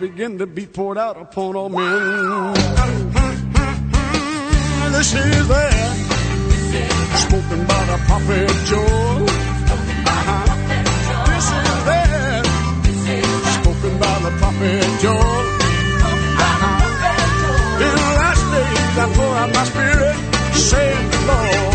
Began to be poured out upon all men. This is that spoken by the prophet Joel. This is that spoken by the prophet Joel. In the last days I pour out my spirit, saith the Lord.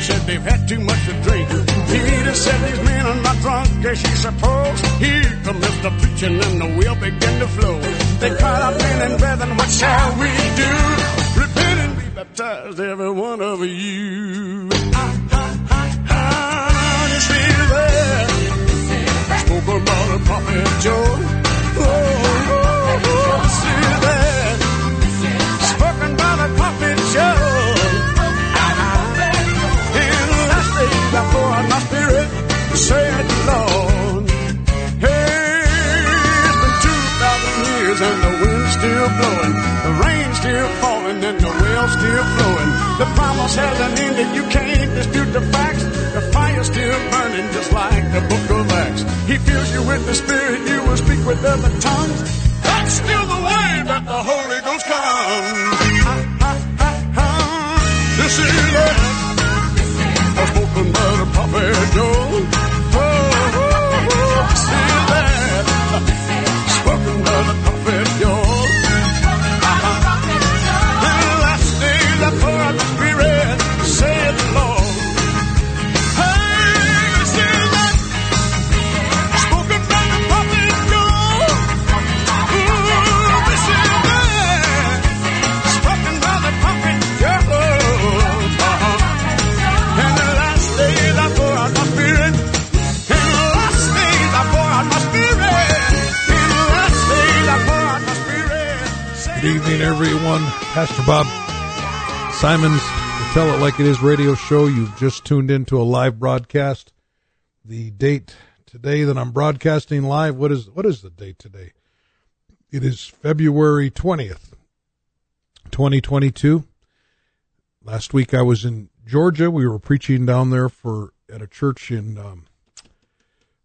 Said they've had too much to drink. Peter said these men are not drunk as you suppose. Here comes the preaching and the wheel began to flow. They cried out, men and brethren, what shall we do? Repent and be baptized, every one of you. Ah, ah, ah, ah, this is that spoke about the prophet Joel. Falling and the well's still flowing. The promise hasn't ended, you can't dispute the facts. The fire's still burning just like the book of Acts. He fills you with the Spirit, you will speak with other tongues. That's still the way that the Holy Ghost comes. Ah, ah, ah, ah. This is it. Spoken by the prophet Joel. Pastor Bob Simons, Tell It Like It Is radio show. You've just tuned into a live broadcast. The date today that I'm broadcasting live, what is what is the date today? It is February 20th, 2022. Last week I was in Georgia. We were preaching down there for at a church in um,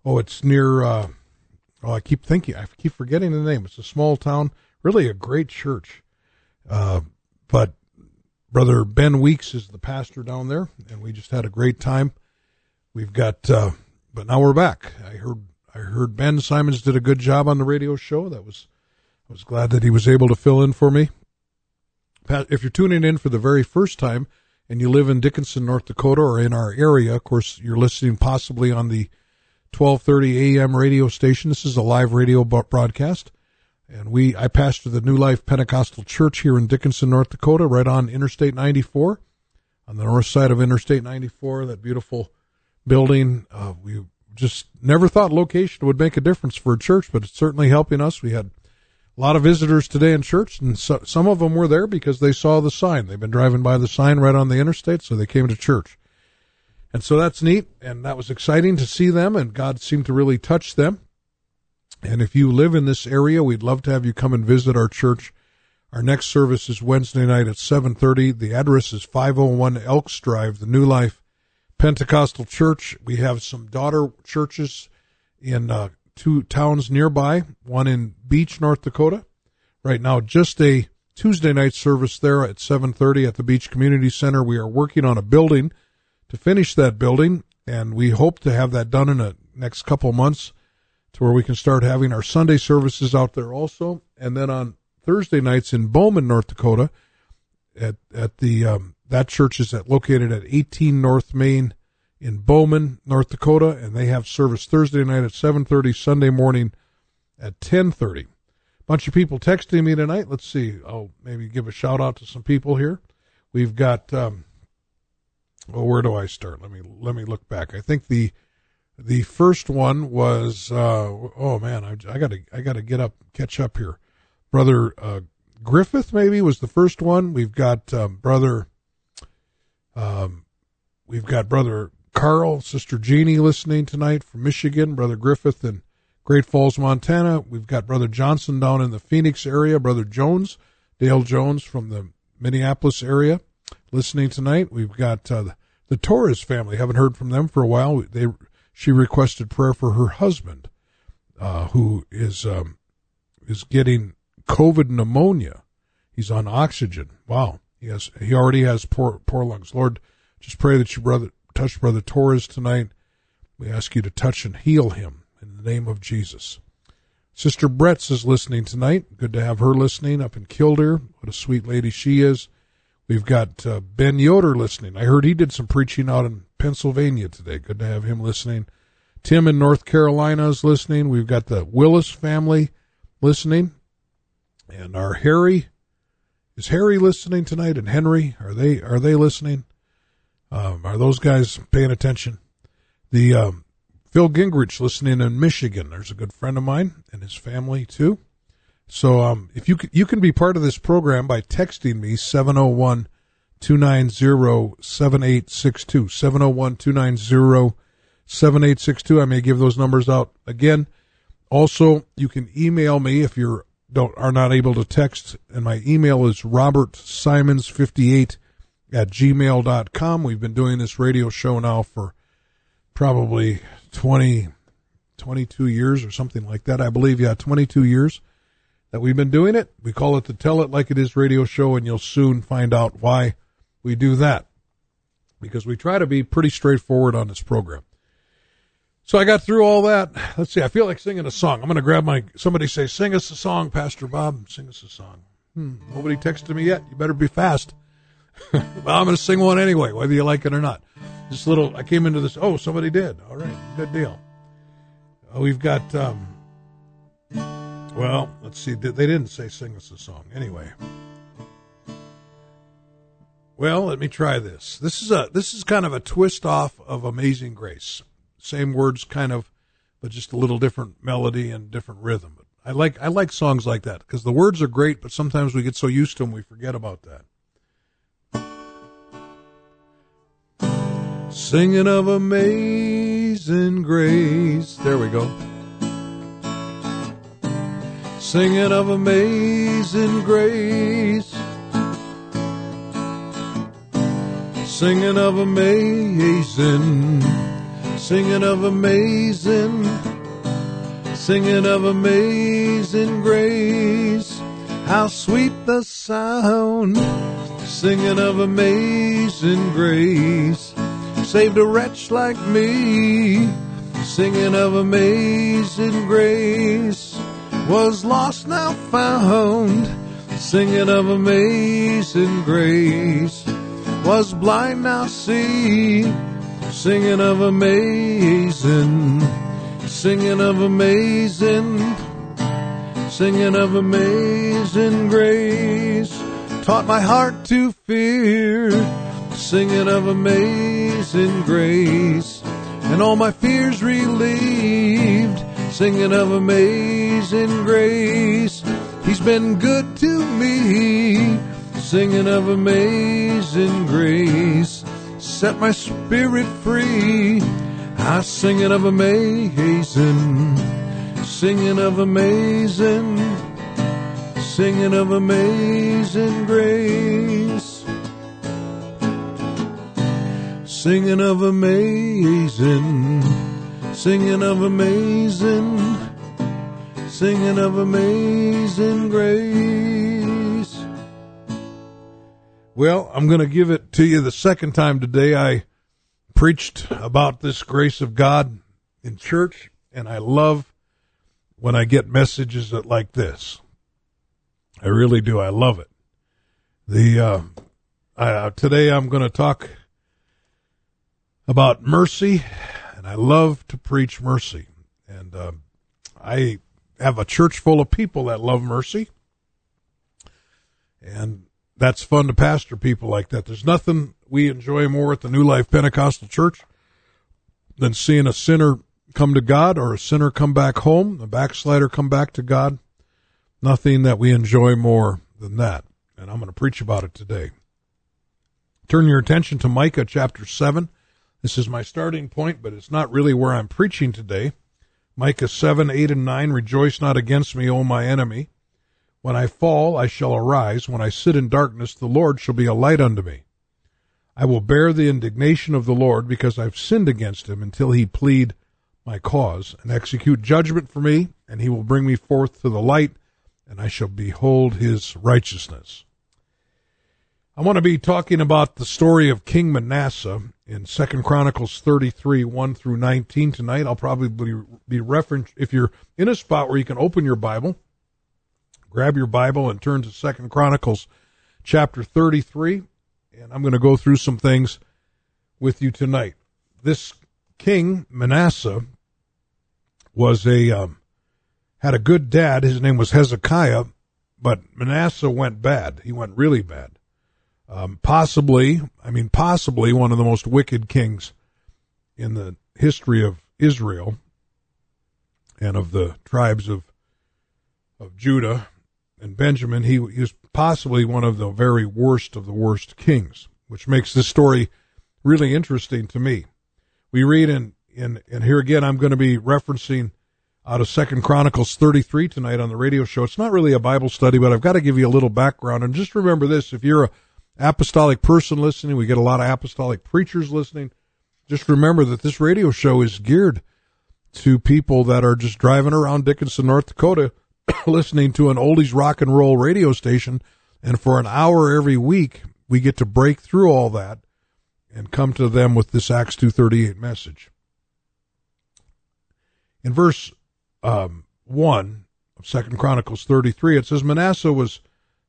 oh, it's near uh, oh, I keep thinking I keep forgetting the name. It's a small town, really a great church. Uh, but brother Ben Weeks is the pastor down there, and we just had a great time. We've got, uh, but now we're back. I heard, I heard Ben Simons did a good job on the radio show. That was, I was glad that he was able to fill in for me. If you're tuning in for the very first time and you live in Dickinson, North Dakota, or in our area, of course, you're listening possibly on the 12:30 a.m. radio station. This is a live radio broadcast. And we, I pastor the New Life Pentecostal Church here in Dickinson, North Dakota, right on Interstate 94, on the north side of Interstate 94, that beautiful building. Uh, we just never thought location would make a difference for a church, but it's certainly helping us. We had a lot of visitors today in church, and so, some of them were there because they saw the sign. They've been driving by the sign right on the interstate, so they came to church. And so that's neat, and that was exciting to see them, and God seemed to really touch them. And if you live in this area, we'd love to have you come and visit our church. Our next service is Wednesday night at 7:30. The address is 501 Elks Drive, the New Life Pentecostal Church. We have some daughter churches in uh, two towns nearby, one in Beach, North Dakota. Right now, just a Tuesday night service there at 7:30 at the Beach Community Center. We are working on a building to finish that building, and we hope to have that done in the next couple months to where we can start having our Sunday services out there also. And then on Thursday nights in Bowman, North Dakota, at at the um, that church is at, located at 18 North Main in Bowman, North Dakota, and they have service Thursday night at 7:30, Sunday morning at 10:30. Bunch of people texting me tonight. Let's see. I'll maybe give a shout out to some people here. We've got. Um, well, where do I start? Let me let me look back. I think the the first one was. Uh, oh man, I, I gotta I gotta get up, catch up here. Brother uh, Griffith maybe was the first one. We've got um, brother. Um, we've got brother Carl, sister Jeannie listening tonight from Michigan. Brother Griffith in Great Falls, Montana. We've got Brother Johnson down in the Phoenix area, Brother Jones, Dale Jones from the Minneapolis area, listening tonight. We've got uh, the Torres family. Haven't heard from them for a while. They she requested prayer for her husband, uh, who is um, is getting COVID pneumonia. He's on oxygen. Wow. He has he already has poor poor lungs. Lord, just pray that you brother touch Brother Torres tonight. We ask you to touch and heal him in the name of Jesus. Sister Bretz is listening tonight. Good to have her listening up in Killdeer. What a sweet lady she is. We've got uh, Ben Yoder listening. I heard he did some preaching out in Pennsylvania today. Good to have him listening. Tim in North Carolina is listening. We've got the Willis family listening. And our Harry is Harry listening tonight and Henry are they are they listening? Um, are those guys paying attention? The um, Phil Gingrich listening in Michigan. There's a good friend of mine and his family too. So um, if you can, you can be part of this program by texting me 701 290 7862 701 290 7862. I may give those numbers out again. Also, you can email me if you're don't are not able to text, and my email is robertsimons58 at gmail.com. We've been doing this radio show now for probably 20, 22 years or something like that. I believe, yeah, 22 years that we've been doing it. We call it the Tell It Like It Is radio show, and you'll soon find out why we do that. Because we try to be pretty straightforward on this program. So I got through all that. Let's see. I feel like singing a song. I'm going to grab my. Somebody say, "Sing us a song, Pastor Bob. Sing us a song." Hmm, nobody texted me yet. You better be fast. well, I'm going to sing one anyway, whether you like it or not. This little. I came into this. Oh, somebody did. All right, good deal. Uh, we've got. Um, well, let's see. They didn't say sing us a song anyway. Well, let me try this. This is a this is kind of a twist off of Amazing Grace same words kind of, but just a little different melody and different rhythm. I like I like songs like that because the words are great, but sometimes we get so used to them we forget about that. Singing of amazing grace. There we go. Singing of amazing grace. Singing of amazing singing of amazing, singing of amazing grace. How sweet the sound, singing of amazing grace. Saved a wretch like me, singing of amazing grace. Was lost now found, singing of amazing grace. Was blind now see singing of amazing, singing of amazing, singing of amazing grace. Taught my heart to fear, singing of amazing grace, and all my fears relieved, singing of amazing grace. He's been good to me, singing of amazing grace set my spirit free. I singing of amazing, singing of amazing, singing of amazing grace. Singing of amazing, singing of amazing, singing of amazing grace. Well, I'm going to give it to you the second time today. I preached about this grace of God in church, and I love when I get messages that like this. I really do. I love it. The uh, uh, today I'm going to talk about mercy, and I love to preach mercy. And uh, I have a church full of people that love mercy, and that's fun to pastor people like that. There's nothing we enjoy more at the New Life Pentecostal Church than seeing a sinner come to God or a sinner come back home, a backslider come back to God. Nothing that we enjoy more than that. And I'm going to preach about it today. Turn your attention to Micah chapter 7. This is my starting point, but it's not really where I'm preaching today. Micah 7, 8, and 9 Rejoice not against me, O my enemy. When I fall, I shall arise. When I sit in darkness, the Lord shall be a light unto me. I will bear the indignation of the Lord because I've sinned against him until he plead my cause and execute judgment for me, and he will bring me forth to the light, and I shall behold his righteousness. I want to be talking about the story of King Manasseh in Second Chronicles 33, 1 through 19 tonight. I'll probably be reference if you're in a spot where you can open your Bible, grab your Bible and turn to Second Chronicles chapter 33, and I'm going to go through some things with you tonight. This king Manasseh was a um, had a good dad. His name was Hezekiah, but Manasseh went bad. He went really bad. Um, possibly, I mean, possibly one of the most wicked kings in the history of Israel and of the tribes of of Judah and Benjamin. He, he was possibly one of the very worst of the worst kings, which makes this story really interesting to me. We read in in and here again, I'm going to be referencing out of Second Chronicles 33 tonight on the radio show. It's not really a Bible study, but I've got to give you a little background. And just remember this: if you're a apostolic person listening, we get a lot of apostolic preachers listening. Just remember that this radio show is geared to people that are just driving around Dickinson, North Dakota, listening to an oldies rock and roll radio station. And for an hour every week, we get to break through all that and come to them with this Acts 238 message. In verse um, 1 of Second Chronicles 33, it says, Manasseh was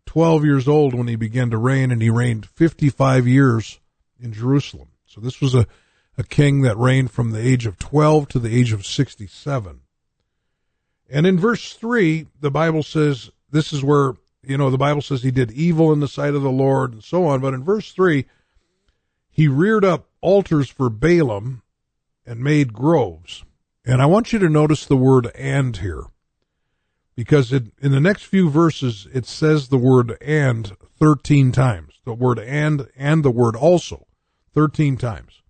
12 years old when he began to reign, and he reigned 55 years in Jerusalem. So this was a, a king that reigned from the age of 12 to the age of 67. And in verse 3, the Bible says, this is where, you know, the Bible says he did evil in the sight of the Lord and so on. But in verse 3, he reared up altars for Baalim and made groves. And I want you to notice the word and here because it, in the next few verses it says the word and 13 times. The word and and the word also 13 times.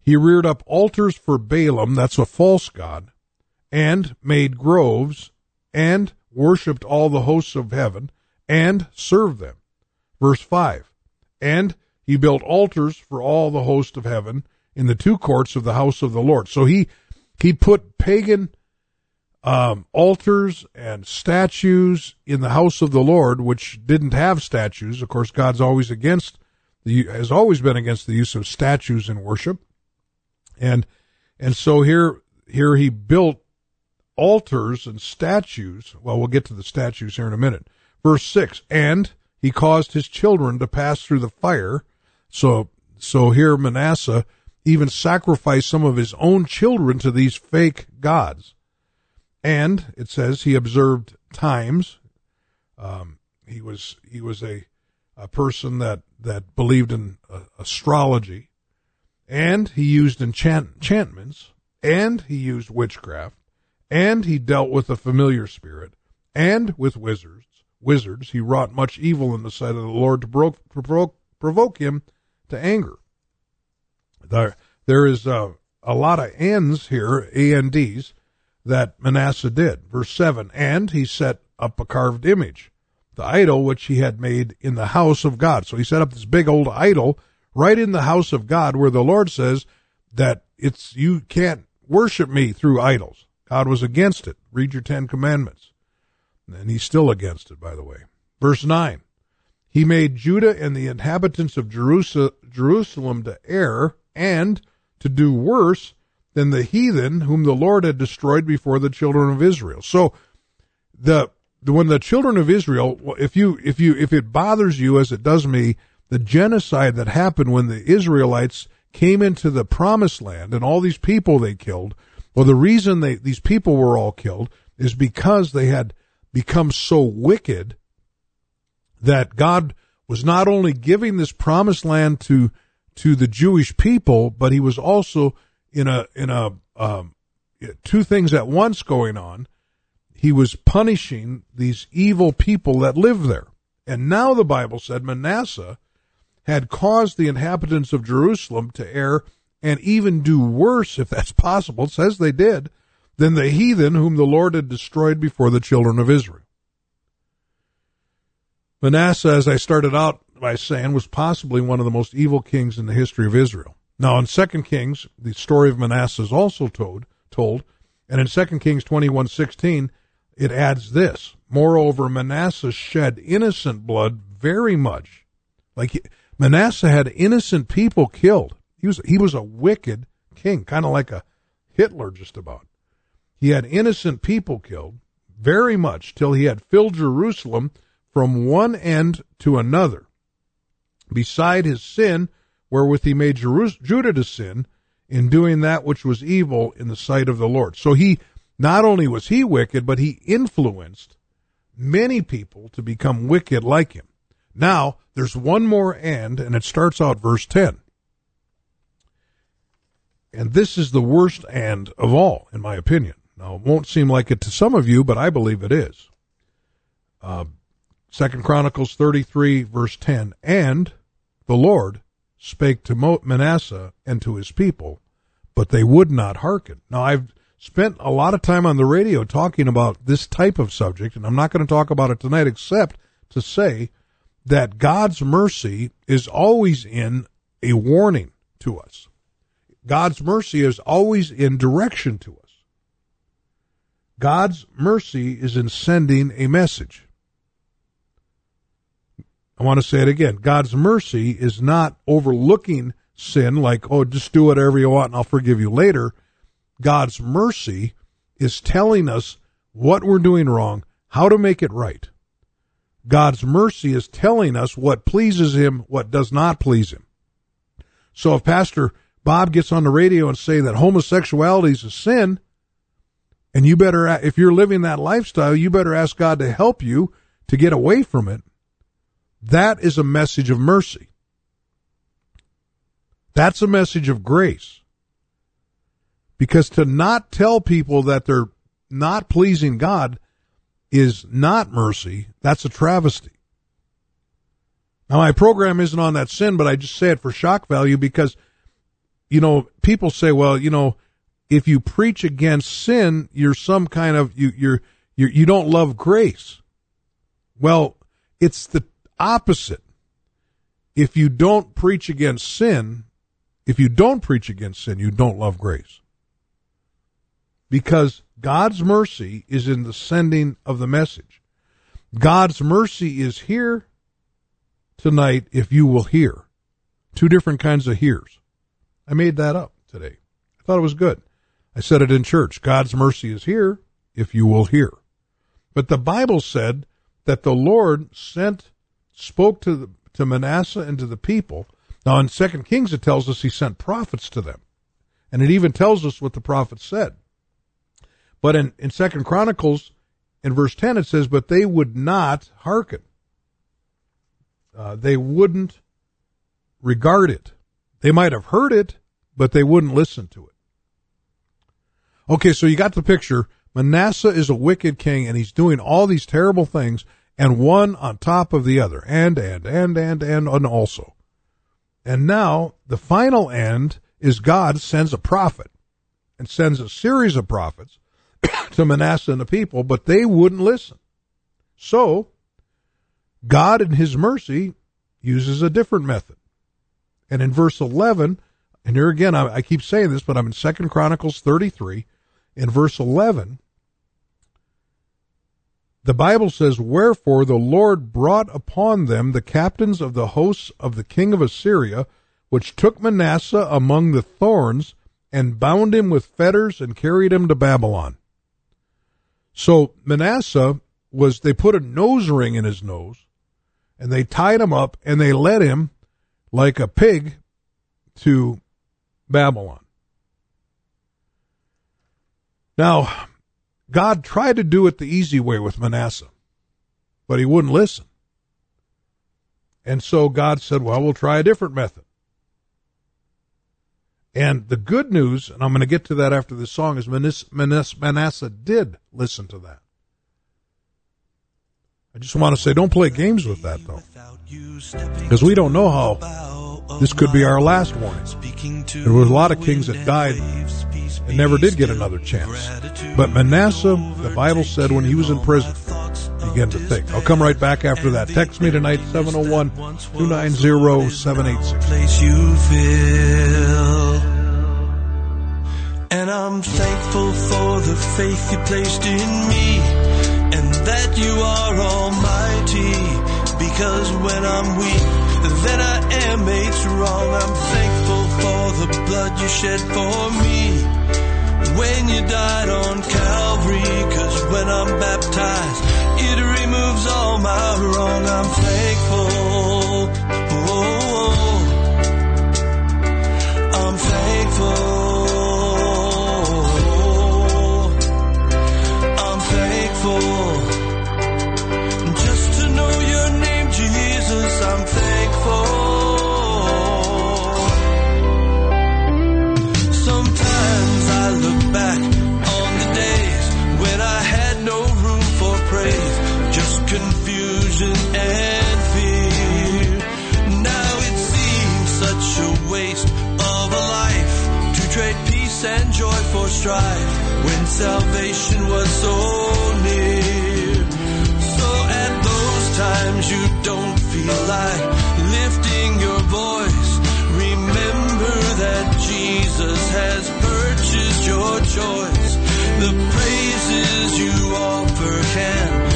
He reared up altars for Baalim, that's a false god, and made groves and worshiped all the hosts of heaven and served them. Verse 5. And he built altars for all the host of heaven in the two courts of the house of the Lord. So he he put pagan um, altars and statues in the house of the Lord, which didn't have statues. Of course, God's always against the has always been against the use of statues in worship, and and so here here he built altars and statues. Well, we'll get to the statues here in a minute. Verse six, and he caused his children to pass through the fire. So so here Manasseh even sacrificed some of his own children to these fake gods. And it says he observed times. Um, he was he was a a person that that believed in uh, astrology, and he used enchant, enchantments, and he used witchcraft, and he dealt with a familiar spirit, and with wizards. Wizards. He wrought much evil in the sight of the Lord to provoke, provoke, provoke him to anger. There, there is a, a lot of ands here, A-N-Ds, that Manasseh did. Verse 7, and he set up a carved image, the idol which he had made in the house of God. So he set up this big old idol right in the house of God where the Lord says that it's, you can't worship me through idols. God was against it. Read your Ten Commandments. And he's still against it, by the way. Verse 9. He made Judah and the inhabitants of Jerusalem to err and to do worse than the heathen whom the Lord had destroyed before the children of Israel. So the, when the children of Israel, if you if you if it bothers you as it does me, the genocide that happened when the Israelites came into the promised land and all these people they killed, well the reason they these people were all killed is because they had become so wicked that God was not only giving this promised land to to the Jewish people, but he was also in a in a um, two things at once going on. He was punishing these evil people that live there, and now the Bible said Manasseh had caused the inhabitants of Jerusalem to err and even do worse, if that's possible. Says they did than the heathen whom the Lord had destroyed before the children of Israel. Manasseh, as I started out by saying, was possibly one of the most evil kings in the history of Israel. Now, in 2 Kings, the story of Manasseh is also told, told and in 2 Kings 21:16, it adds this: Moreover, Manasseh shed innocent blood very much. Like Manasseh had innocent people killed. He was he was a wicked king, kind of like a Hitler just about. He had innocent people killed very much till he had filled Jerusalem from one end to another. Beside his sin, wherewith he made Judah to sin, in doing that which was evil in the sight of the Lord. So he, not only was he wicked, but he influenced many people to become wicked like him. Now, there's one more end, and it starts out verse 10. And this is the worst end of all, in my opinion. Now, it won't seem like it to some of you, but I believe it is. Uh, Second Chronicles 33 verse 10, and the Lord spake to Manasseh and to his people, but they would not hearken. Now I've spent a lot of time on the radio talking about this type of subject, and I'm not going to talk about it tonight except to say that God's mercy is always in a warning to us. God's mercy is always in direction to us. God's mercy is in sending a message. I want to say it again. God's mercy is not overlooking sin like, oh, just do whatever you want and I'll forgive you later. God's mercy is telling us what we're doing wrong, how to make it right. God's mercy is telling us what pleases him, what does not please him. So if Pastor Bob gets on the radio and say that homosexuality is a sin, and you better, if you're living that lifestyle, you better ask God to help you to get away from it that is a message of mercy. That's a message of grace. Because to not tell people that they're not pleasing God is not mercy, that's a travesty. Now, my program isn't on that sin, but I just say it for shock value because, you know, people say, well, you know, if you preach against sin, you're some kind of, you, you're, you're you don't love grace. Well, it's the opposite. If you don't preach against sin, if you don't preach against sin, you don't love grace. Because God's mercy is in the sending of the message. God's mercy is here tonight if you will hear. Two different kinds of hears. I made that up today. I thought it was good. I said it in church. God's mercy is here if you will hear. But the Bible said that the Lord sent spoke to the, to Manasseh and to the people. Now in Second Kings it tells us he sent prophets to them, and it even tells us what the prophets said. But in in Second Chronicles, in verse ten it says, "But they would not hearken. Uh, they wouldn't regard it. They might have heard it, but they wouldn't listen to it." Okay, so you got the picture. Manasseh is a wicked king, and he's doing all these terrible things and one on top of the other, and, and, and, and, and, and also. And now the final end is God sends a prophet and sends a series of prophets to Manasseh and the people, but they wouldn't listen. So, God in his mercy uses a different method. And in verse 11, and here again, I, I keep saying this, but I'm in Second Chronicles 33. In verse 11, the Bible says, Wherefore the Lord brought upon them the captains of the hosts of the king of Assyria, which took Manasseh among the thorns, and bound him with fetters, and carried him to Babylon. So Manasseh was, they put a nose ring in his nose, and they tied him up, and they led him like a pig to Babylon. Now, God tried to do it the easy way with Manasseh, but he wouldn't listen. And so God said, well, we'll try a different method. And the good news, and I'm going to get to that after this song, is Manasseh did listen to that. I just want to say, don't play games with that, though. Because we don't know how this could be our last warning. There were a lot of kings that died and never did get another chance. But Manasseh, the Bible said when he was in prison, began to think. I'll come right back after that. Text me tonight, 701 290 786. And I'm thankful for the faith you placed in me and that you are almighty because when I'm weak, then I am made strong. I'm thankful for the blood you shed for me when you died on Calvary. Cause when I'm baptized, it removes all my wrong. I'm thankful. Oh, oh, oh. I'm thankful. Strife when salvation was so near. So at those times you don't feel like lifting your voice. Remember that Jesus has purchased your choice. The praises you offer can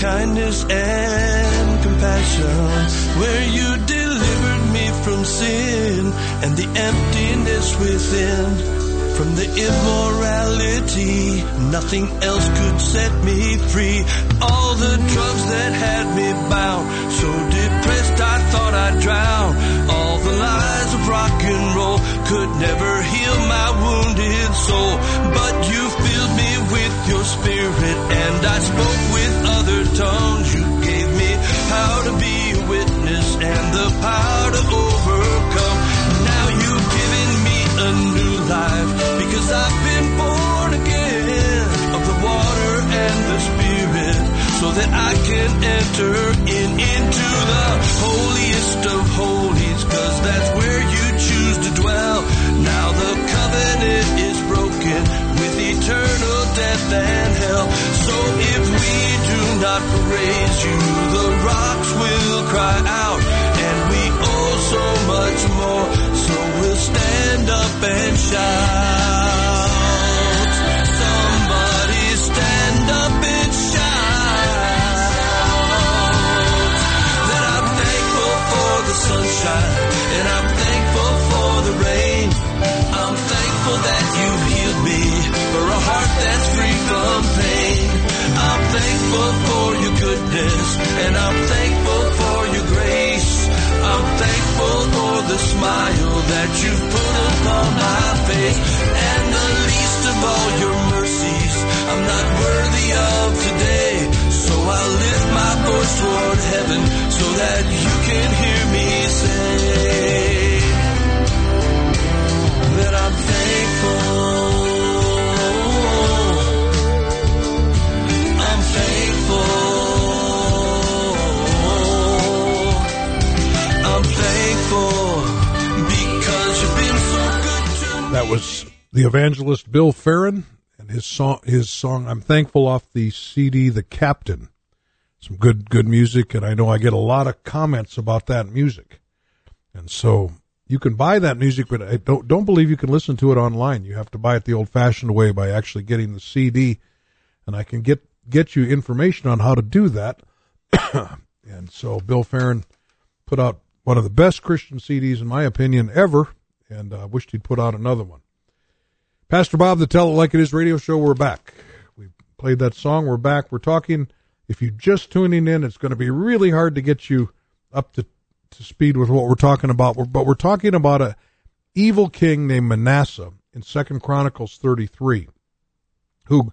kindness and compassion, where you delivered me from sin and the emptiness within. From the immorality, nothing else could set me free. All the drugs that had me bound, so depressed I thought I'd drown. All the lies of rock and roll could never heal my wounded soul. But you filled me with your spirit, and I spoke praise you, the rocks will cry out, and hell. So if we owe so much more. So we'll stand up and shout. Somebody stand up and shout. That I'm thankful for the sunshine, and I'm thankful for the rain. I'm thankful that you healed me for a heart that's free from pain. I'm thankful for your goodness and I'm thankful for for the smile that you've put upon my face and the least of all your mercies I'm not worthy of today. So I lift my voice toward heaven so that you can hear me say that I'm thankful. That was the evangelist Bill Farron and his song. His song "I'm Thankful" off the CD "The Captain." Some good, good music, and I know I get a lot of comments about that music, and so you can buy that music, but I don't don't believe you can listen to it online. You have to buy it the old-fashioned way by actually getting the CD, and I can get get you information on how to do that. and so Bill Farron put out one of the best Christian CDs, in my opinion, ever, and I uh, wished he'd put out another one. Pastor Bob, the Tell It Like It Is radio show, we're back. We played that song, we're back. We're talking. If you're just tuning in, it's going to be really hard to get you up to, to speed with what we're talking about. But we're talking about a evil king named Manasseh in Second Chronicles 33, who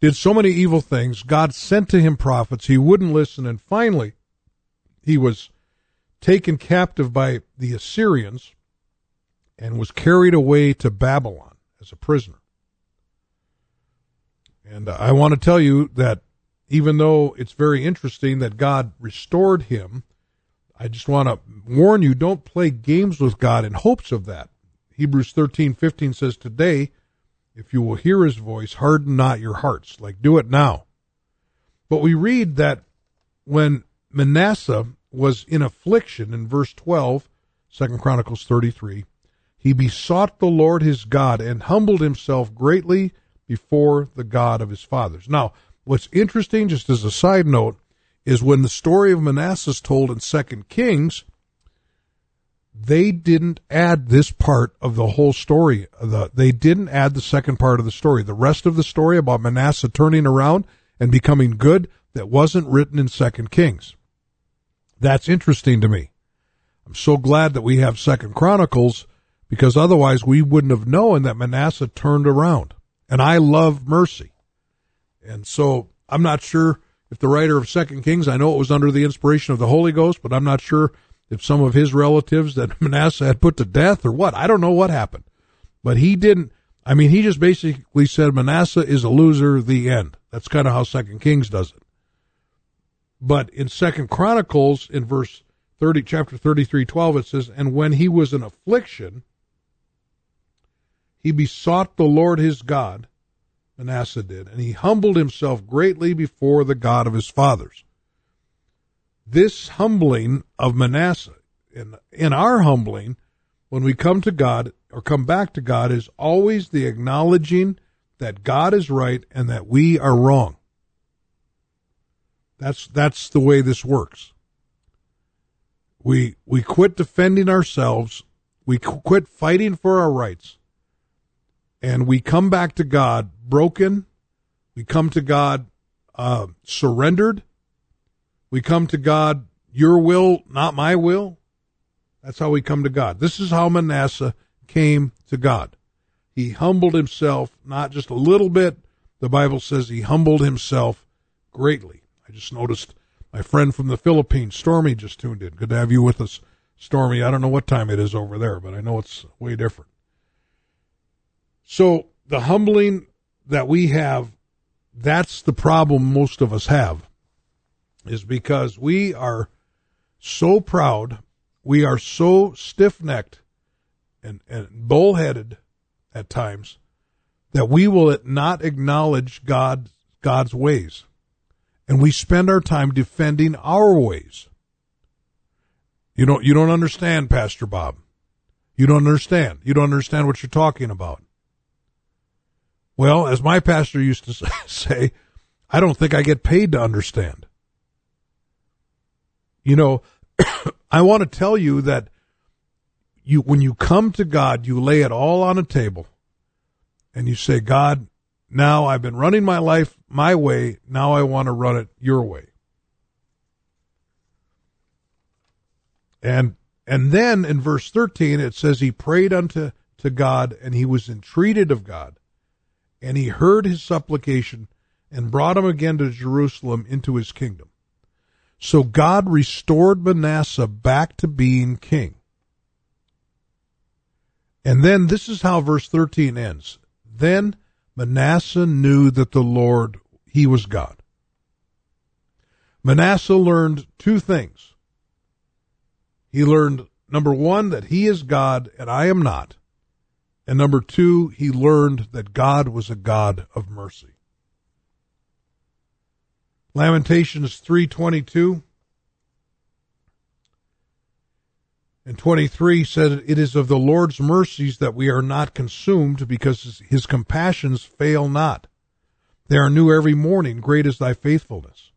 did so many evil things. God sent to him prophets. He wouldn't listen. And finally, he was taken captive by the Assyrians and was carried away to Babylon as a prisoner. And uh, I want to tell you that even though it's very interesting that God restored him, I just want to warn you don't play games with God in hopes of that. Hebrews 13:15 says today if you will hear his voice harden not your hearts like do it now. But we read that when Manasseh was in affliction in verse 12, 2 Chronicles 33, he besought the Lord his God and humbled himself greatly before the God of his fathers. Now, what's interesting, just as a side note, is when the story of Manasseh is told in Second Kings, they didn't add this part of the whole story. The, they didn't add the second part of the story. The rest of the story about Manasseh turning around and becoming good that wasn't written in Second Kings. That's interesting to me. I'm so glad that we have Second Chronicles because otherwise we wouldn't have known that Manasseh turned around. And I love mercy. And so I'm not sure if the writer of Second Kings, I know it was under the inspiration of the Holy Ghost, but I'm not sure if some of his relatives that Manasseh had put to death or what. I don't know what happened. But he didn't I mean he just basically said Manasseh is a loser, the end. That's kind of how Second Kings does it. But in Second Chronicles in verse 30 chapter 33 12 it says and when he was in affliction he besought the Lord his God Manasseh did and he humbled himself greatly before the God of his fathers this humbling of Manasseh in in our humbling when we come to God or come back to God is always the acknowledging that God is right and that we are wrong that's that's the way this works. We we quit defending ourselves. We quit fighting for our rights. And we come back to God broken. We come to God uh, surrendered. We come to God, your will, not my will. That's how we come to God. This is how Manasseh came to God. He humbled himself, not just a little bit. The Bible says he humbled himself greatly. I just noticed my friend from the Philippines, Stormy, just tuned in. Good to have you with us, Stormy. I don't know what time it is over there, but I know it's way different. So the humbling that we have, that's the problem most of us have, is because we are so proud, we are so stiff necked and, and bullheaded at times that we will not acknowledge God God's ways. And we spend our time defending our ways. You don't, you don't understand, Pastor Bob. You don't understand. You don't understand what you're talking about. Well, as my pastor used to say, I don't think I get paid to understand. You know, I want to tell you that you, when you come to God, you lay it all on a table and you say, God, now I've been running my life my way. Now I want to run it your way. And and then in verse 13 it says he prayed unto to God and he was entreated of God and he heard his supplication and brought him again to Jerusalem into his kingdom. So God restored Manasseh back to being king. And then this is how verse 13 ends. Then Manasseh knew that the Lord, he was God. Manasseh learned two things. He learned, number one, that he is God and I am not. And number two, he learned that God was a God of mercy. Lamentations 322 and 23 said, It is of the Lord's mercies that we are not consumed because his compassions fail not. They are new every morning. Great is thy faithfulness.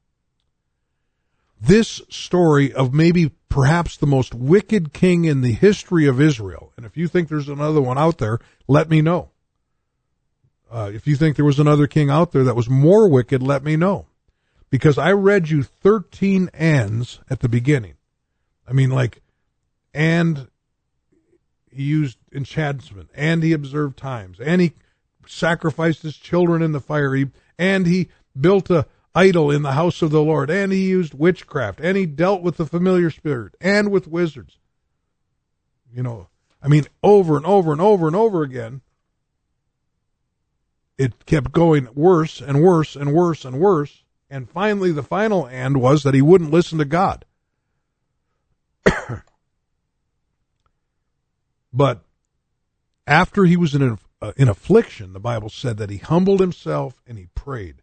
This story of maybe perhaps the most wicked king in the history of Israel, and if you think there's another one out there, let me know. Uh, if you think there was another king out there that was more wicked, let me know. Because I read you 13 ands at the beginning. I mean, like, and he used enchantment, and he observed times, and he sacrificed his children in the fire, he, and he built a idol in the house of the Lord, and he used witchcraft, and he dealt with the familiar spirit, and with wizards. You know, I mean, over and over and over and over again, it kept going worse and worse and worse and worse. And finally, the final end was that he wouldn't listen to God. But after he was in, uh, in affliction, the Bible said that he humbled himself and he prayed.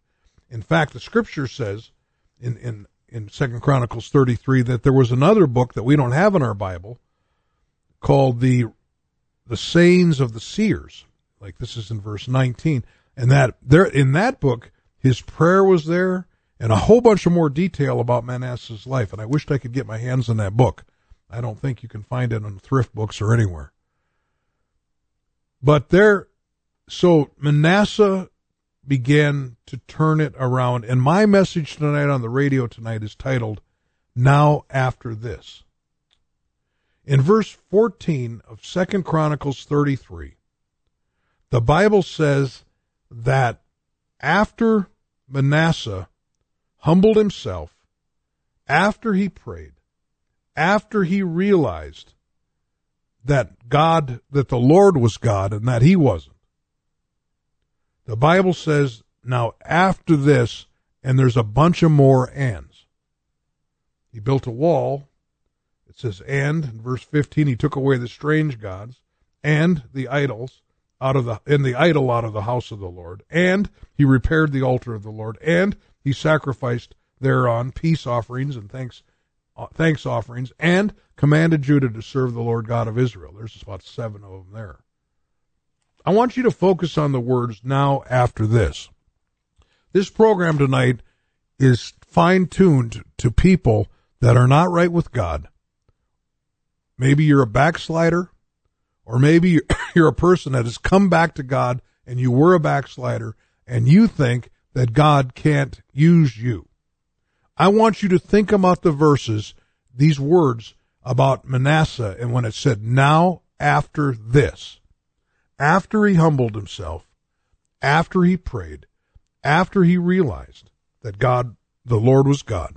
In fact, the scripture says in, in, in Second Chronicles 33 that there was another book that we don't have in our Bible called the, the sayings of the seers. Like this is in verse 19. And that there, in that book, his prayer was there and a whole bunch of more detail about Manasseh's life. And I wished I could get my hands on that book. I don't think you can find it on thrift books or anywhere. But there, so Manasseh began to turn it around. And my message tonight on the radio tonight is titled, Now After This. In verse 14 of Second Chronicles 33, the Bible says that after Manasseh humbled himself, after he prayed, after he realized that God, that the Lord was God and that he wasn't. The Bible says, now after this, and there's a bunch of more ands. He built a wall. It says, and in verse 15, he took away the strange gods and the idols out of the, and the idol out of the house of the Lord. And he repaired the altar of the Lord and he sacrificed thereon peace offerings and thanks, uh, thanks offerings and commanded Judah to serve the Lord God of Israel. There's about seven of them there. I want you to focus on the words now after this. This program tonight is fine tuned to people that are not right with God. Maybe you're a backslider, or maybe you're a person that has come back to God and you were a backslider and you think that God can't use you. I want you to think about the verses, these words about Manasseh and when it said, now after this, after he humbled himself, after he prayed, after he realized that God, the Lord was God,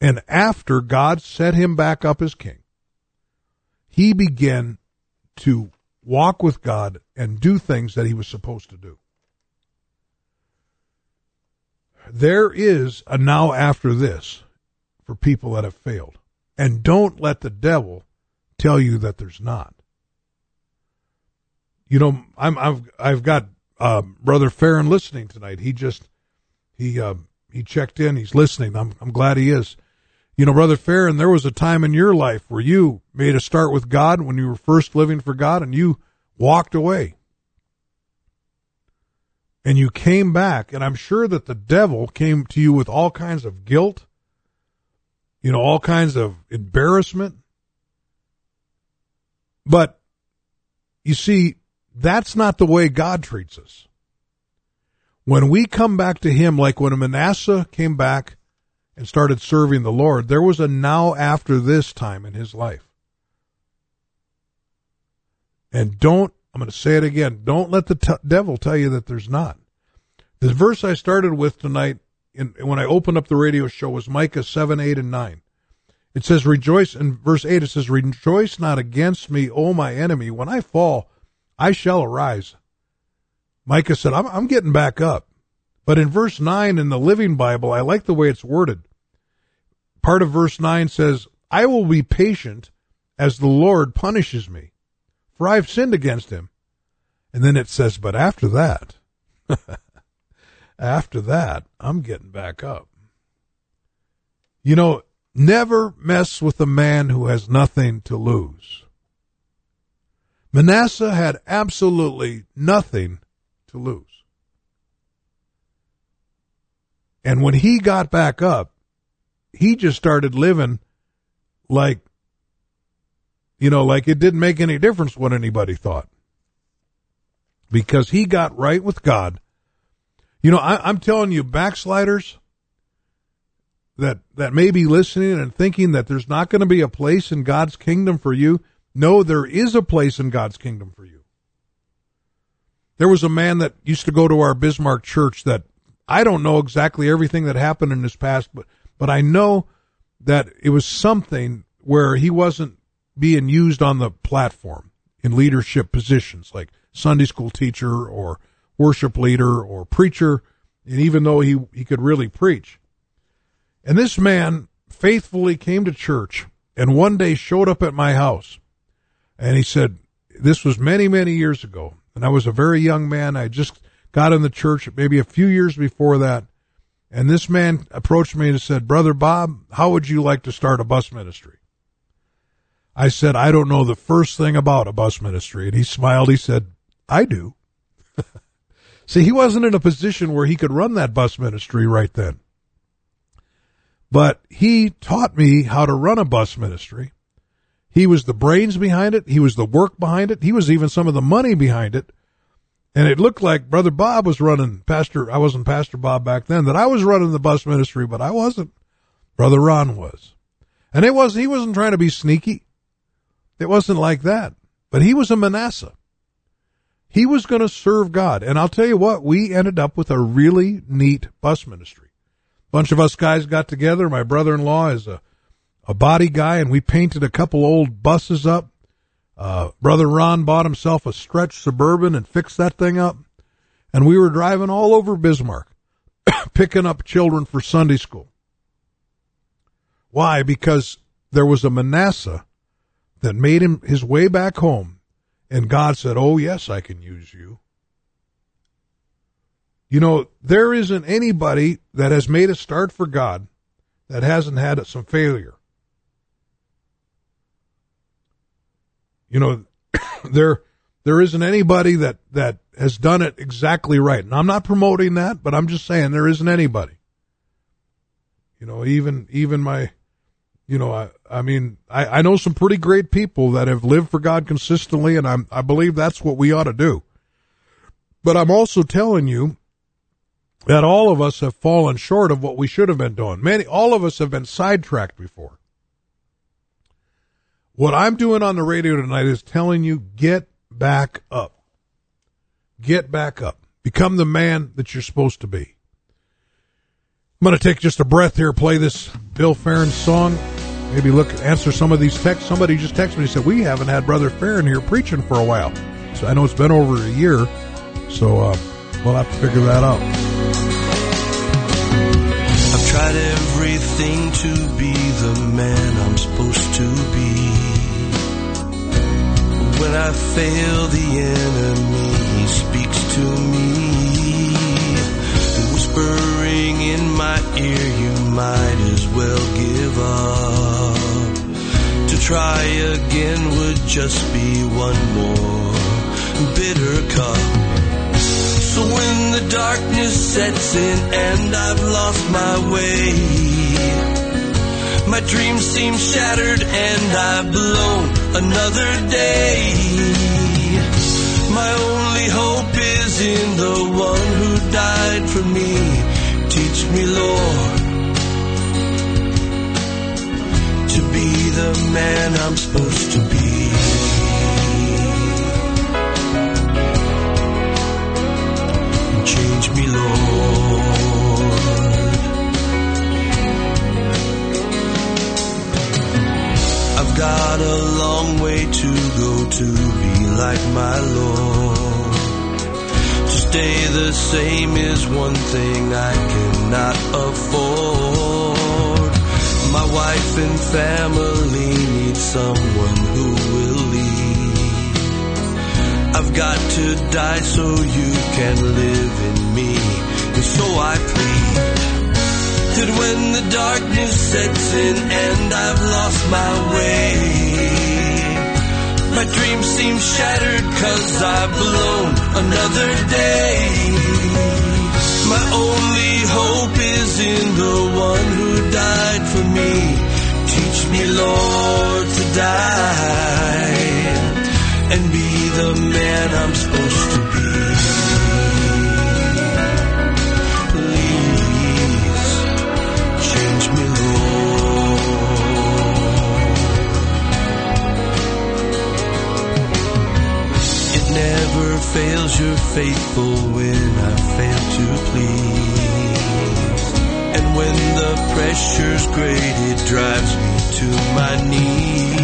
and after God set him back up as king, he began to walk with God and do things that he was supposed to do. There is a now after this for people that have failed. And don't let the devil tell you that there's not. You know, I'm I've I've got uh, brother Farron listening tonight. He just He uh, he checked in. He's listening. I'm I'm glad he is. You know, brother Farron, there was a time in your life where you made a start with God when you were first living for God, and you walked away. And you came back, and I'm sure that the devil came to you with all kinds of guilt, you know, all kinds of embarrassment. But you see, that's not the way God treats us. When we come back to Him, like when Manasseh came back and started serving the Lord, there was a now after this time in his life. And don't, I'm going to say it again, don't let the t- devil tell you that there's not. The verse I started with tonight, in, when I opened up the radio show, was Micah 7, 8, and 9. It says, Rejoice, in verse 8, it says, Rejoice not against me, O my enemy. When I fall, I shall arise. Micah said, I'm, I'm getting back up. But in verse 9 in the Living Bible, I like the way it's worded. Part of verse 9 says, I will be patient as the Lord punishes me, for I've sinned against him. And then it says, but after that, after that, I'm getting back up. You know, never mess with a man who has nothing to lose. Manasseh had absolutely nothing to lose. And when he got back up, he just started living like, you know, like it didn't make any difference what anybody thought. Because he got right with God. You know, I, I'm telling you, backsliders that, that may be listening and thinking that there's not going to be a place in God's kingdom for you. No, there is a place in God's kingdom for you. There was a man that used to go to our Bismarck church that I don't know exactly everything that happened in his past, but but I know that it was something where he wasn't being used on the platform in leadership positions like Sunday school teacher or worship leader or preacher, and even though he, he could really preach. And this man faithfully came to church and one day showed up at my house and he said, this was many, many years ago. And I was a very young man. I just got in the church maybe a few years before that. And this man approached me and said, Brother Bob, how would you like to start a bus ministry? I said, I don't know the first thing about a bus ministry. And he smiled. He said, I do. See, he wasn't in a position where he could run that bus ministry right then. But he taught me how to run a bus ministry. He was the brains behind it. He was the work behind it. He was even some of the money behind it. And it looked like Brother Bob was running Pastor, I wasn't Pastor Bob back then, that I was running the bus ministry, but I wasn't. Brother Ron was. And it was, he wasn't trying to be sneaky. It wasn't like that. But he was a Manasseh. He was going to serve God. And I'll tell you what, we ended up with a really neat bus ministry. A bunch of us guys got together. My brother-in-law is a, a body guy and we painted a couple old buses up uh, brother Ron bought himself a stretch suburban and fixed that thing up. And we were driving all over Bismarck, picking up children for Sunday school. Why? Because there was a Manasseh that made him his way back home. And God said, Oh, yes, I can use you. You know, there isn't anybody that has made a start for God that hasn't had some failure. You know, there there isn't anybody that that has done it exactly right. And I'm not promoting that, but I'm just saying there isn't anybody. You know, even even my you know, I, I mean, I, I know some pretty great people that have lived for God consistently, and I'm, I believe that's what we ought to do. But I'm also telling you that all of us have fallen short of what we should have been doing. Many, all of us have been sidetracked before. What I'm doing on the radio tonight is telling you get back up. Get back up. Become the man that you're supposed to be. I'm going to take just a breath here, play this Bill Farron song. Maybe look, answer some of these texts. Somebody just texted me and said, We haven't had Brother Farron here preaching for a while. So I know it's been over a year. So uh, we'll have to figure that out. I've tried everything to be the man I'm supposed to be. When I fail, the enemy speaks to me, whispering in my ear, you might as well give up. To try again would just be one more bitter cup. So when the darkness sets in and I've lost my way, my dreams seem shattered and I've blown another day. Man I'm supposed to be. Change me, Lord. I've got a long way to go to be like my Lord. To stay the same is one thing I cannot afford. Wife and family need someone who will lead. I've got to die so you can live in me. And so I plead that when the darkness sets in and I've lost my way, my dreams seem shattered cause I've blown another day. My only hope is in the one who died for me. Teach me, Lord, to die and be the man I'm supposed to be. Please change me, Lord. It never fails, you're faithful when I fail to please. And when the pressure's great, it drives me to my knees.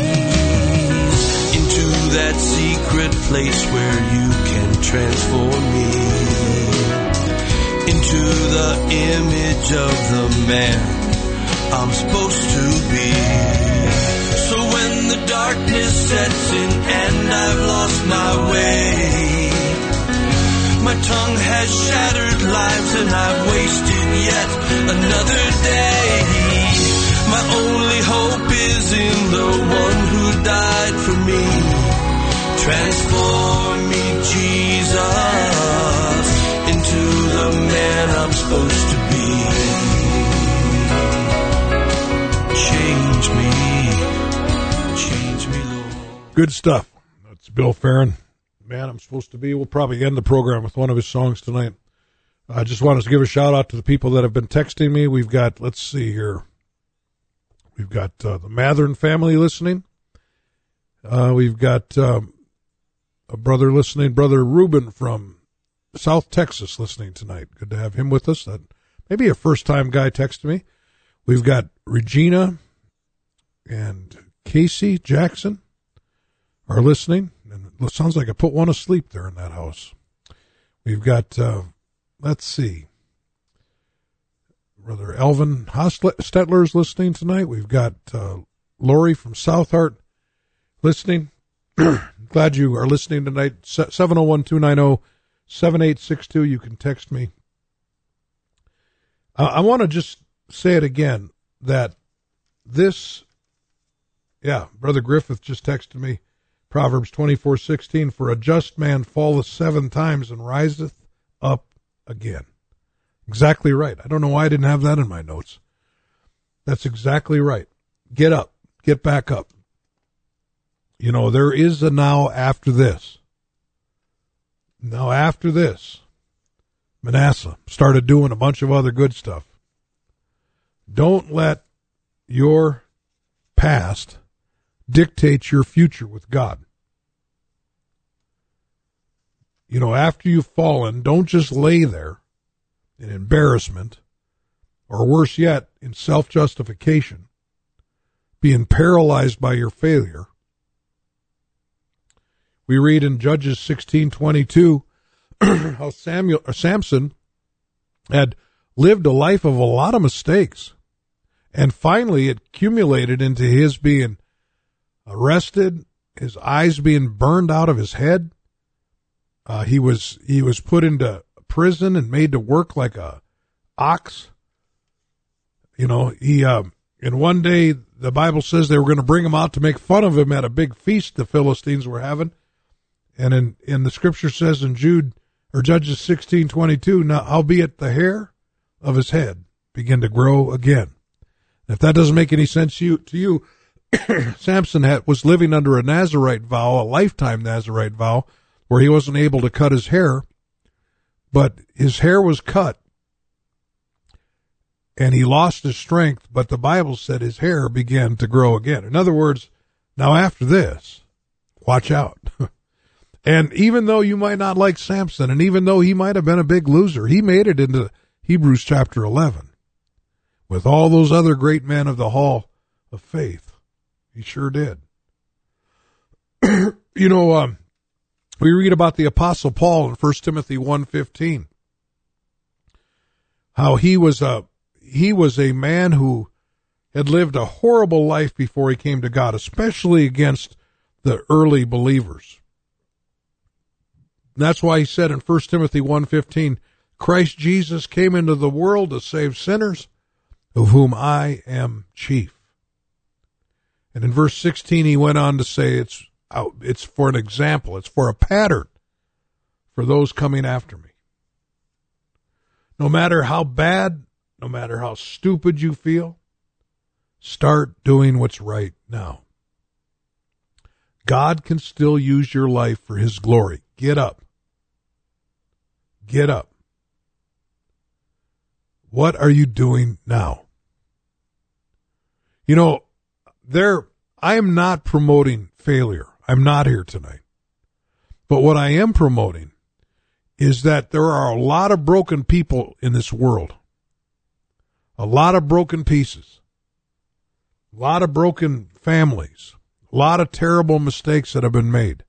Into that secret place where you can transform me. Into the image of the man I'm supposed to be. So when the darkness sets in and I've lost my tongue has shattered lives and I've wasted yet another day. My only hope is in the one who died for me. Transform me, Jesus, into the man I'm supposed to be. Change me, change me, Lord. Good stuff. That's Bill Farron. Man, I'm supposed to be. We'll probably end the program with one of his songs tonight. I just wanted to give a shout out to the people that have been texting me. We've got, let's see here. We've got uh, the Mathern family listening. Uh, we've got um, a brother listening, brother Ruben from South Texas listening tonight. Good to have him with us. That maybe a first time guy texted me. We've got Regina and Casey Jackson are listening. Sounds like I put one asleep there in that house. We've got, uh, let's see, Brother Elvin Hostetler is listening tonight. We've got uh, Lori from South Heart listening. Glad you are listening tonight. 701 290 7862. You can text me. Uh, I want to just say it again that this, yeah, Brother Griffith just texted me. Proverbs twenty four sixteen. For a just man falleth seven times and riseth up again. Exactly right. I don't know why I didn't have that in my notes. That's exactly right. Get up, get back up. You know, there is a now after this. Now, after this, Manasseh started doing a bunch of other good stuff. Don't let your past dictate your future with God. You know, after you've fallen, don't just lay there in embarrassment, or worse yet, in self justification, being paralyzed by your failure. We read in Judges sixteen twenty two how Samuel or Samson had lived a life of a lot of mistakes, and finally it accumulated into his being arrested, his eyes being burned out of his head. Uh, he was he was put into prison and made to work like a ox. You know, he, uh, and one day the Bible says they were going to bring him out to make fun of him at a big feast the Philistines were having. And in, in the scripture says in Jude or Judges sixteen twenty two, now albeit the hair of his head begin to grow again. If that doesn't make any sense to you, to you Samson had, was living under a Nazarite vow, a lifetime Nazarite vow, where he wasn't able to cut his hair, but his hair was cut and he lost his strength, but the Bible said his hair began to grow again. In other words, now after this, watch out. and even though you might not like Samson, and even though he might have been a big loser, he made it into Hebrews chapter 11 with all those other great men of the hall of faith. He sure did. you know, um, we read about the apostle Paul in 1 Timothy 1:15. How he was a he was a man who had lived a horrible life before he came to God, especially against the early believers. That's why he said in 1 Timothy 1:15, Christ Jesus came into the world to save sinners, of whom I am chief. And in verse 16 he went on to say it's oh, it's for an example, it's for a pattern for those coming after me. No matter how bad no matter how stupid you feel, start doing what's right now. God can still use your life for His glory. Get up. Get up. What are you doing now? You know, there, I am not promoting failure. I'm not here tonight. But what I am promoting is that there are a lot of broken people in this world a lot of broken pieces, a lot of broken families, a lot of terrible mistakes that have been made.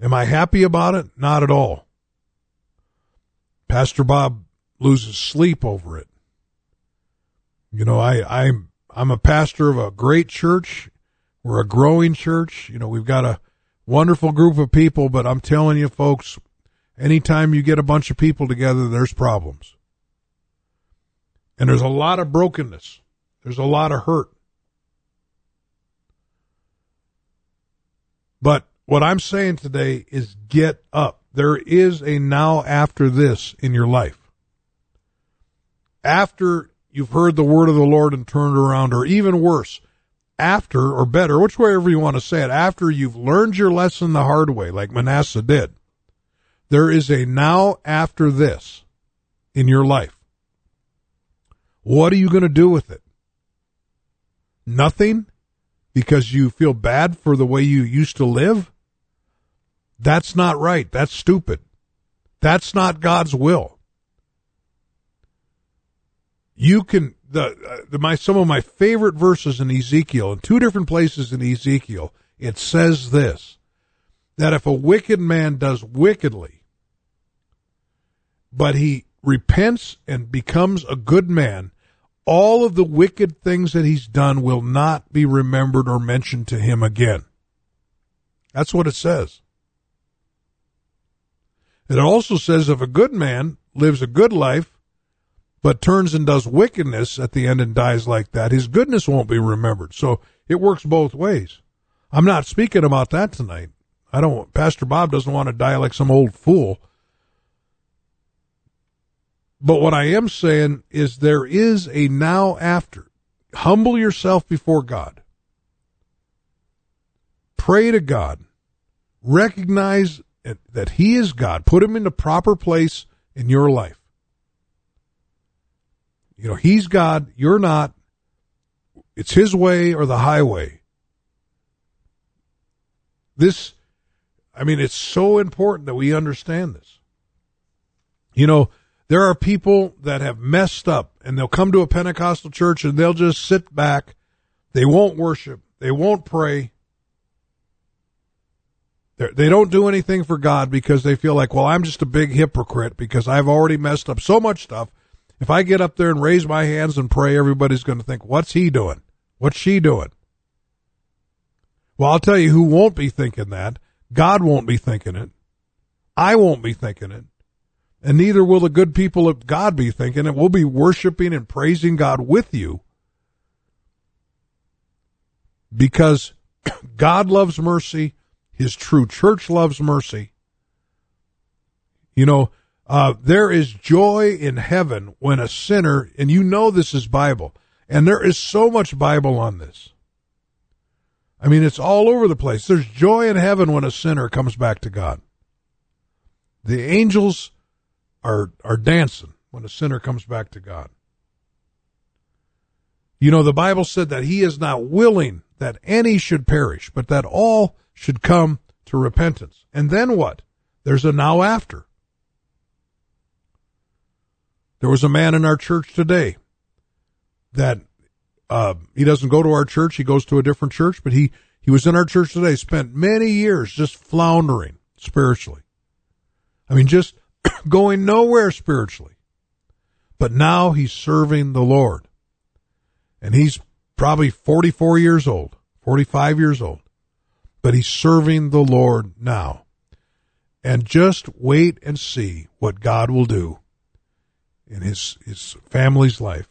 Am I happy about it? Not at all. Pastor Bob loses sleep over it. You know, I, I'm, I'm a pastor of a great church. We're a growing church. You know, we've got a wonderful group of people, but I'm telling you folks, anytime you get a bunch of people together, there's problems. And there's a lot of brokenness. There's a lot of hurt. But what I'm saying today is get up. There is a now after this in your life. After you've heard the word of the Lord and turned around, or even worse, after or better, whichever you want to say it, after you've learned your lesson the hard way, like Manasseh did, there is a now after this in your life. What are you going to do with it? Nothing? Because you feel bad for the way you used to live? That's not right. That's stupid. That's not God's will. You can the, uh, the my some of my favorite verses in Ezekiel in two different places in Ezekiel it says this that if a wicked man does wickedly but he repents and becomes a good man all of the wicked things that he's done will not be remembered or mentioned to him again. That's what it says. It also says if a good man lives a good life, but turns and does wickedness at the end and dies like that, his goodness won't be remembered. So it works both ways. I'm not speaking about that tonight. I don't, Pastor Bob doesn't want to die like some old fool. But what I am saying is there is a now after. Humble yourself before God. Pray to God. Recognize that He is God. Put Him in the proper place in your life. You know, He's God. You're not. It's His way or the highway. This, I mean, it's so important that we understand this. You know, there are people that have messed up and they'll come to a Pentecostal church and they'll just sit back. They won't worship. They won't pray. They're, they do not do anything for God because they feel like, well, I'm just a big hypocrite because I've already messed up so much stuff. If I get up there and raise my hands and pray, everybody's going to think, what's he doing? What's she doing? Well, I'll tell you who won't be thinking that. God won't be thinking it. I won't be thinking it. and neither will the good people of God be thinking, it. we'll be worshiping and praising God with you because God loves mercy, His true church loves mercy. You know, uh, there is joy in heaven when a sinner, and you know this is Bible, and there is so much Bible on this. I mean, it's all over the place. There's joy in heaven when a sinner comes back to God. The angels are are dancing when a sinner comes back to God. You know, the Bible said that He is not willing that any should perish, but that all should come to repentance. And then what? There's a now after. There was a man in our church today that uh, he doesn't go to our church. He goes to a different church, but he, he was in our church today, spent many years just floundering spiritually. I mean, just going nowhere spiritually. But now he's serving the Lord. And he's probably 44 years old, 45 years old. But he's serving the Lord now. And just wait and see what God will do in his, his family's life.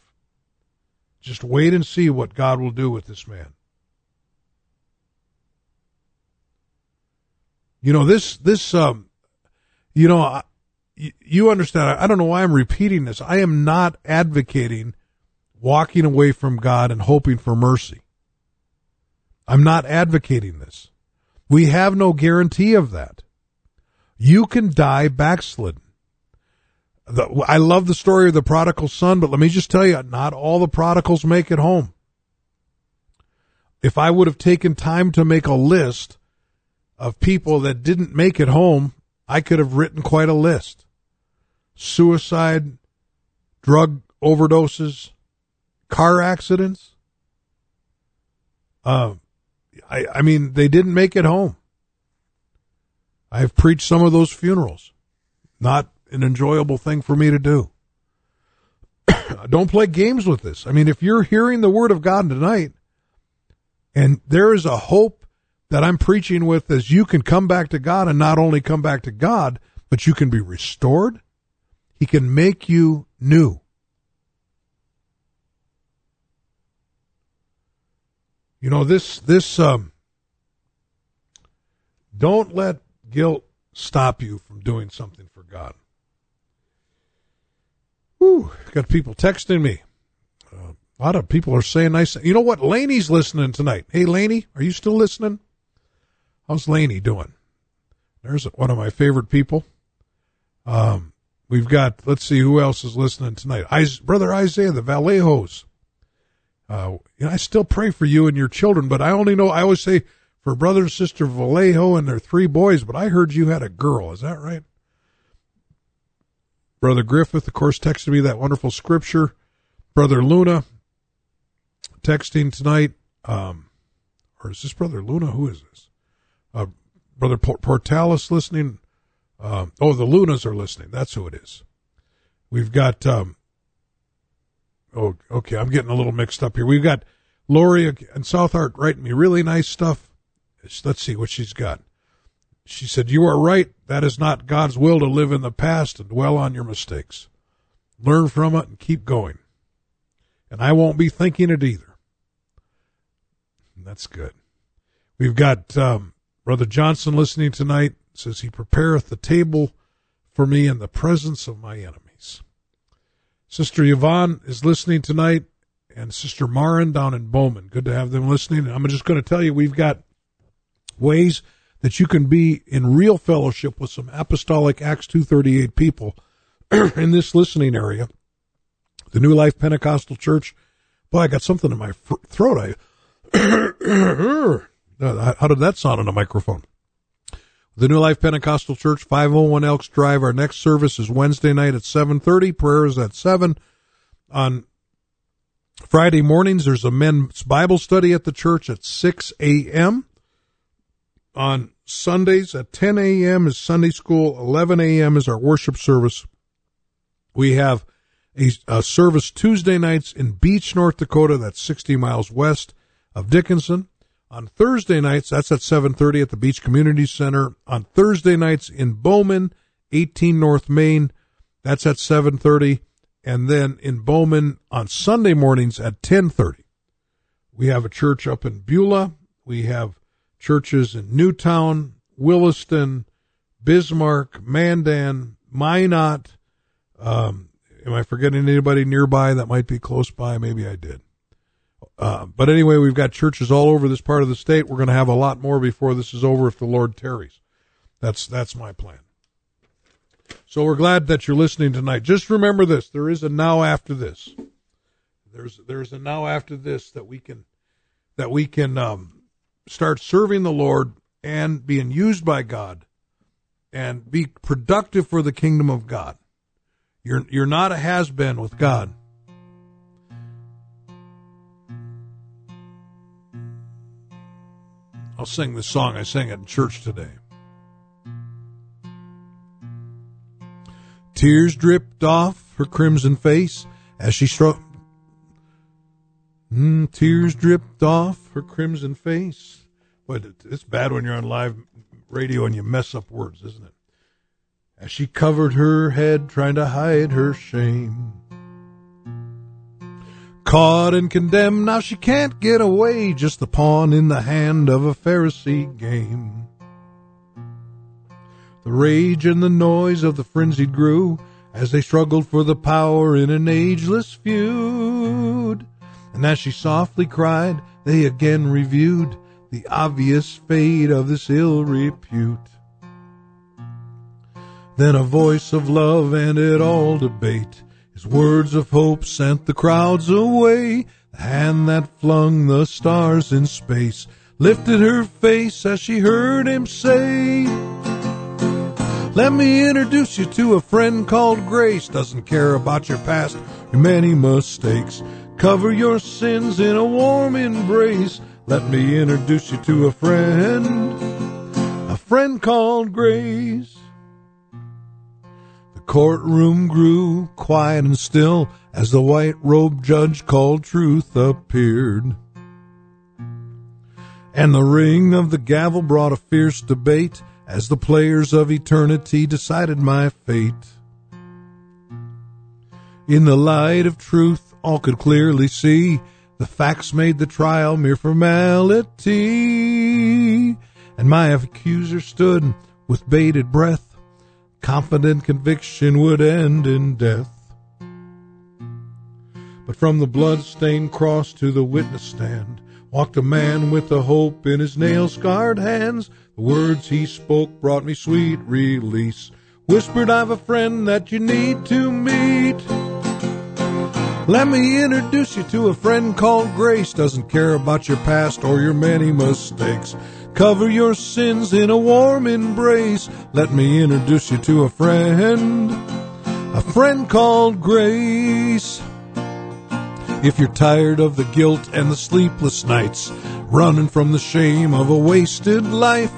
Just wait and see what God will do with this man. You know, this, this, um, you know, you understand. I don't know why I'm repeating this. I am not advocating walking away from God and hoping for mercy. I'm not advocating this. We have no guarantee of that. You can die backslidden. The, I love the story of the prodigal son, but let me just tell you, not all the prodigals make it home. If I would have taken time to make a list of people that didn't make it home, I could have written quite a list. Suicide, drug overdoses, car accidents. Uh, I, I mean, they didn't make it home. I've preached some of those funerals. Not an enjoyable thing for me to do. Don't play games with this. I mean, if you're hearing the word of God tonight, and there is a hope that I'm preaching with as you can come back to God and not only come back to God, but you can be restored. He can make you new. You know, this, this, um, don't let guilt stop you from doing something for God. Whew, got people texting me. Uh, a lot of people are saying nice. You know what? Laney's listening tonight. Hey, Laney, are you still listening? How's Laney doing? There's one of my favorite people. Um, we've got, let's see who else is listening tonight. I, Brother Isaiah, the Vallejos. Uh, know, I still pray for you and your children, but I only know, I always say for brother and sister Vallejo and their three boys, but I heard you had a girl. Is that right? Brother Griffith, of course, texted me that wonderful scripture. Brother Luna texting tonight. Um, or is this Brother Luna? Who is this? Uh, Brother Portalis listening. Um, oh, the Lunas are listening. That's who it is. We've got um, Oh, okay. I'm getting a little mixed up here. We've got Lori and South Heart writing me really nice stuff. Let's see what she's got. She said, You are right. That is not God's will to live in the past and dwell on your mistakes. Learn from it and keep going. And I won't be thinking it either. That's good. We've got um, Brother Johnson listening tonight. Says he prepareth the table for me in the presence of my enemies. Sister Yvonne is listening tonight, and Sister Marin down in Bowman. Good to have them listening. I'm just going to tell you we've got ways that you can be in real fellowship with some apostolic Acts 238 people in this listening area. The New Life Pentecostal Church. Boy, I got something in my throat. I how did that sound on a microphone? The New Life Pentecostal Church, 501 Elks Drive. Our next service is Wednesday night at 7:30. Prayer is at 7. On Friday mornings, there's a men's Bible study at the church at 6 a.m. On Sundays at 10 a.m. is Sunday school. 11 a.m. is our worship service. We have a, a service Tuesday nights in Beach, North Dakota. That's 60 miles west of Dickinson. On Thursday nights, that's at 7:30 at the Beach Community Center. On Thursday nights in Bowman, 18 North Main, That's at 7:30 and then in Bowman on Sunday mornings at 10:30. We have a church up in Beulah. We have churches in New Town, Williston, Bismarck, Mandan, Minot. Um, am I forgetting anybody nearby that might be close by? Maybe I did. Uh, but anyway, we've got churches all over this part of the state. We're going to have a lot more before this is over if the Lord tarries. That's that's my plan. So we're glad that you're listening tonight. Just remember this: there is a now after this. There's there's a now after this that we can that we can um, start serving the Lord and being used by God and be productive for the kingdom of God. You're you're not a has been with God. I'll sing this song. I sang it in church today. Tears dripped off her crimson face as she struck. Mm, tears dripped off her crimson face. But it's bad when you're on live radio and you mess up words, isn't it? As she covered her head, trying to hide her shame. Caught and condemned, now she can't get away, just the pawn in the hand of a Pharisee game. The rage and the noise of the frenzied grew as they struggled for the power in an ageless feud. And as she softly cried, they again reviewed the obvious fate of this ill repute. Then a voice of love ended all debate. His words of hope sent the crowds away. The hand that flung the stars in space lifted her face as she heard him say, Let me introduce you to a friend called Grace. Doesn't care about your past, your many mistakes. Cover your sins in a warm embrace. Let me introduce you to a friend, a friend called Grace. The courtroom grew quiet and still as the white robed judge called truth appeared. And the ring of the gavel brought a fierce debate as the players of eternity decided my fate. In the light of truth, all could clearly see the facts made the trial mere formality. And my accuser stood with bated breath, confident conviction would end in death. But from the blood-stained cross to the witness stand walked a man with a hope in his nail-scarred hands. The words he spoke brought me sweet release. Whispered, I've a friend that you need to meet. Let me introduce you to a friend called Grace. Doesn't care about your past or your many mistakes. Cover your sins in a warm embrace. Let me introduce you to a friend. A friend called Grace. If you're tired of the guilt and the sleepless nights, running from the shame of a wasted life,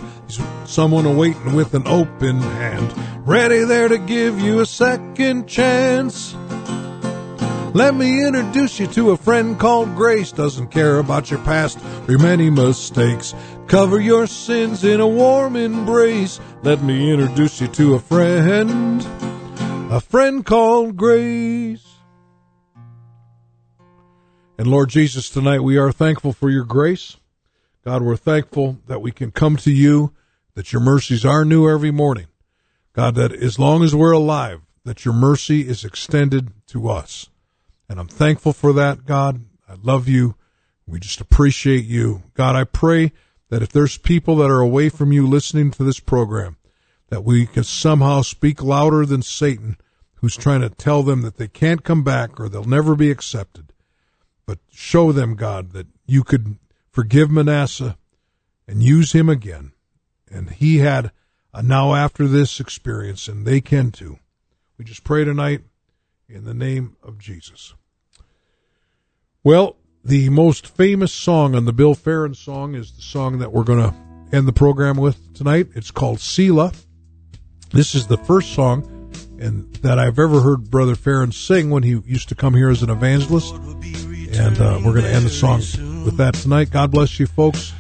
someone awaiting with an open hand, ready there to give you a second chance. Let me introduce you to a friend called Grace. Doesn't care about your past or your many mistakes. Cover your sins in a warm embrace. Let me introduce you to a friend. A friend called Grace. And Lord Jesus, tonight we are thankful for your grace. God, we're thankful that we can come to you, that your mercies are new every morning. God, that as long as we're alive, that your mercy is extended to us. And I'm thankful for that, God. I love you. We just appreciate you. God, I pray that if there's people that are away from you listening to this program, that we can somehow speak louder than Satan, who's trying to tell them that they can't come back or they'll never be accepted. But show them, God, that you could forgive Manasseh and use him again. And he had a now after this experience, and they can too. We just pray tonight in the name of Jesus. Well, the most famous song on the Bill Farron song is the song that we're going to end the program with tonight. It's called Selah. This is the first song and that I've ever heard Brother Farron sing when he used to come here as an evangelist. And uh, we're going to end the song with that tonight. God bless you, folks.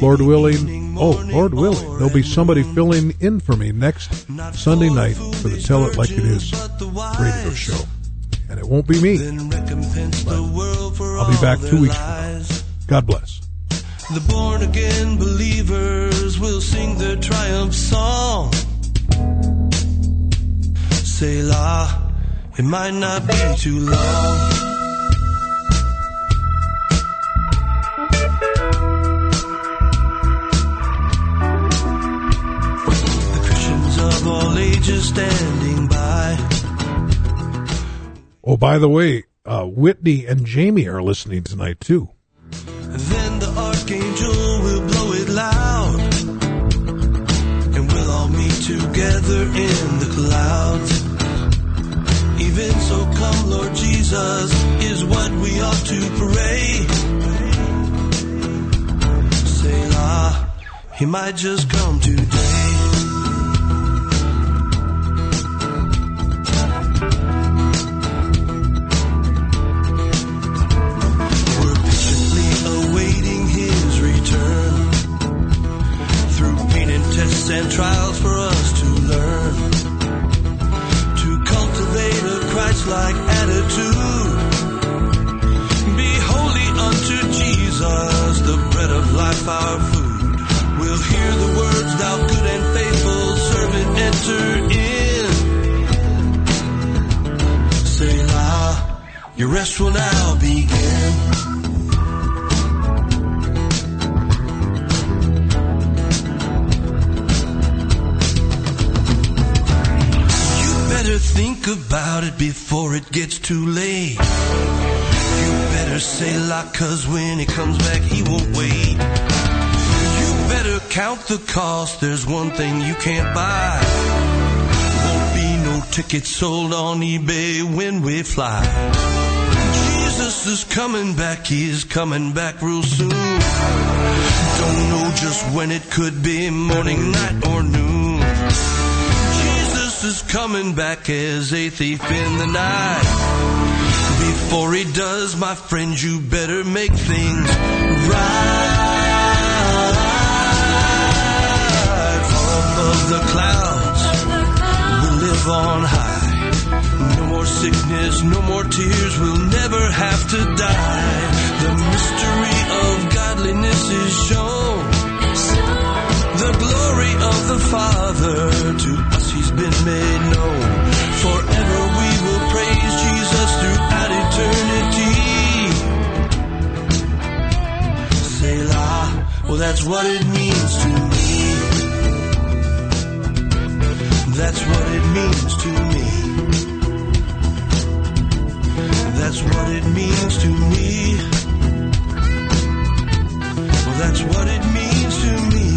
Lord willing, oh, Lord willing, there'll be somebody filling in for me next Sunday night for the Tell It Like It Is radio show. And it won't be me. I'll be back two weeks from now. God bless. The born again believers will sing their triumph song. Selah, it might not be too long. The Christians of all ages standing by. Oh, by the way, uh, Whitney and Jamie are listening tonight too. Then the archangel will blow it loud. And we'll all meet together in the clouds. Even so, come, Lord Jesus, is what we ought to pray. Selah, he might just come today. And trials for us to learn. To cultivate a Christ-like attitude. Be holy unto Jesus, the bread of life, our food. We'll hear the words, thou good and faithful servant, enter in. Selah, your rest will now begin. About it before it gets too late. You better say la, cause when he comes back, he won't wait. You better count the cost, there's one thing you can't buy. Won't be no tickets sold on eBay when we fly. Jesus is coming back, he's coming back real soon. Don't know just when it could be, morning, night, or noon. Coming back as a thief in the night. Before he does, my friend, you better make things right. Far above the clouds, we live on high. No more sickness, no more tears, we'll never have to die. The mystery what it means to me. That's what it means to me. That's what it means to me. Well, that's what it means to me.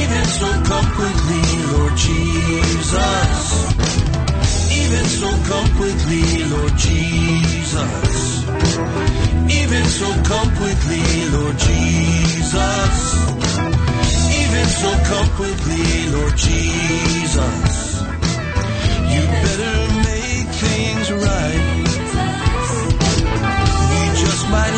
Even so, come quickly, Lord Jesus. Even so, come quickly, Lord Jesus. Even so, quickly, Lord Jesus. Even so, quickly, Lord Jesus. You better make things right. We just might